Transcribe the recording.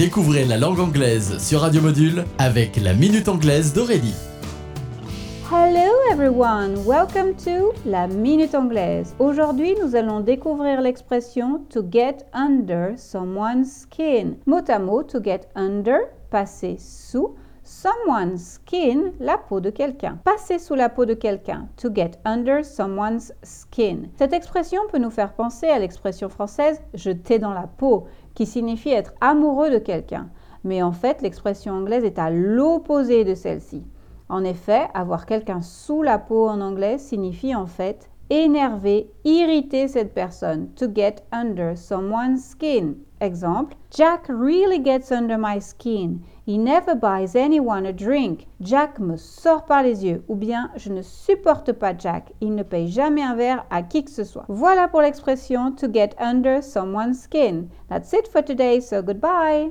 Découvrez la langue anglaise sur Radio Module avec la Minute Anglaise d'Aurélie. Hello everyone, welcome to la Minute Anglaise. Aujourd'hui, nous allons découvrir l'expression to get under someone's skin. Mot à mot, to get under, passer sous, someone's skin, la peau de quelqu'un. Passer sous la peau de quelqu'un. To get under someone's skin. Cette expression peut nous faire penser à l'expression française jeter dans la peau qui signifie être amoureux de quelqu'un. Mais en fait, l'expression anglaise est à l'opposé de celle-ci. En effet, avoir quelqu'un sous la peau en anglais signifie en fait énerver, irriter cette personne. To get under someone's skin. Exemple, Jack really gets under my skin. He never buys anyone a drink. Jack me sort par les yeux. Ou bien, je ne supporte pas Jack. Il ne paye jamais un verre à qui que ce soit. Voilà pour l'expression to get under someone's skin. That's it for today, so goodbye.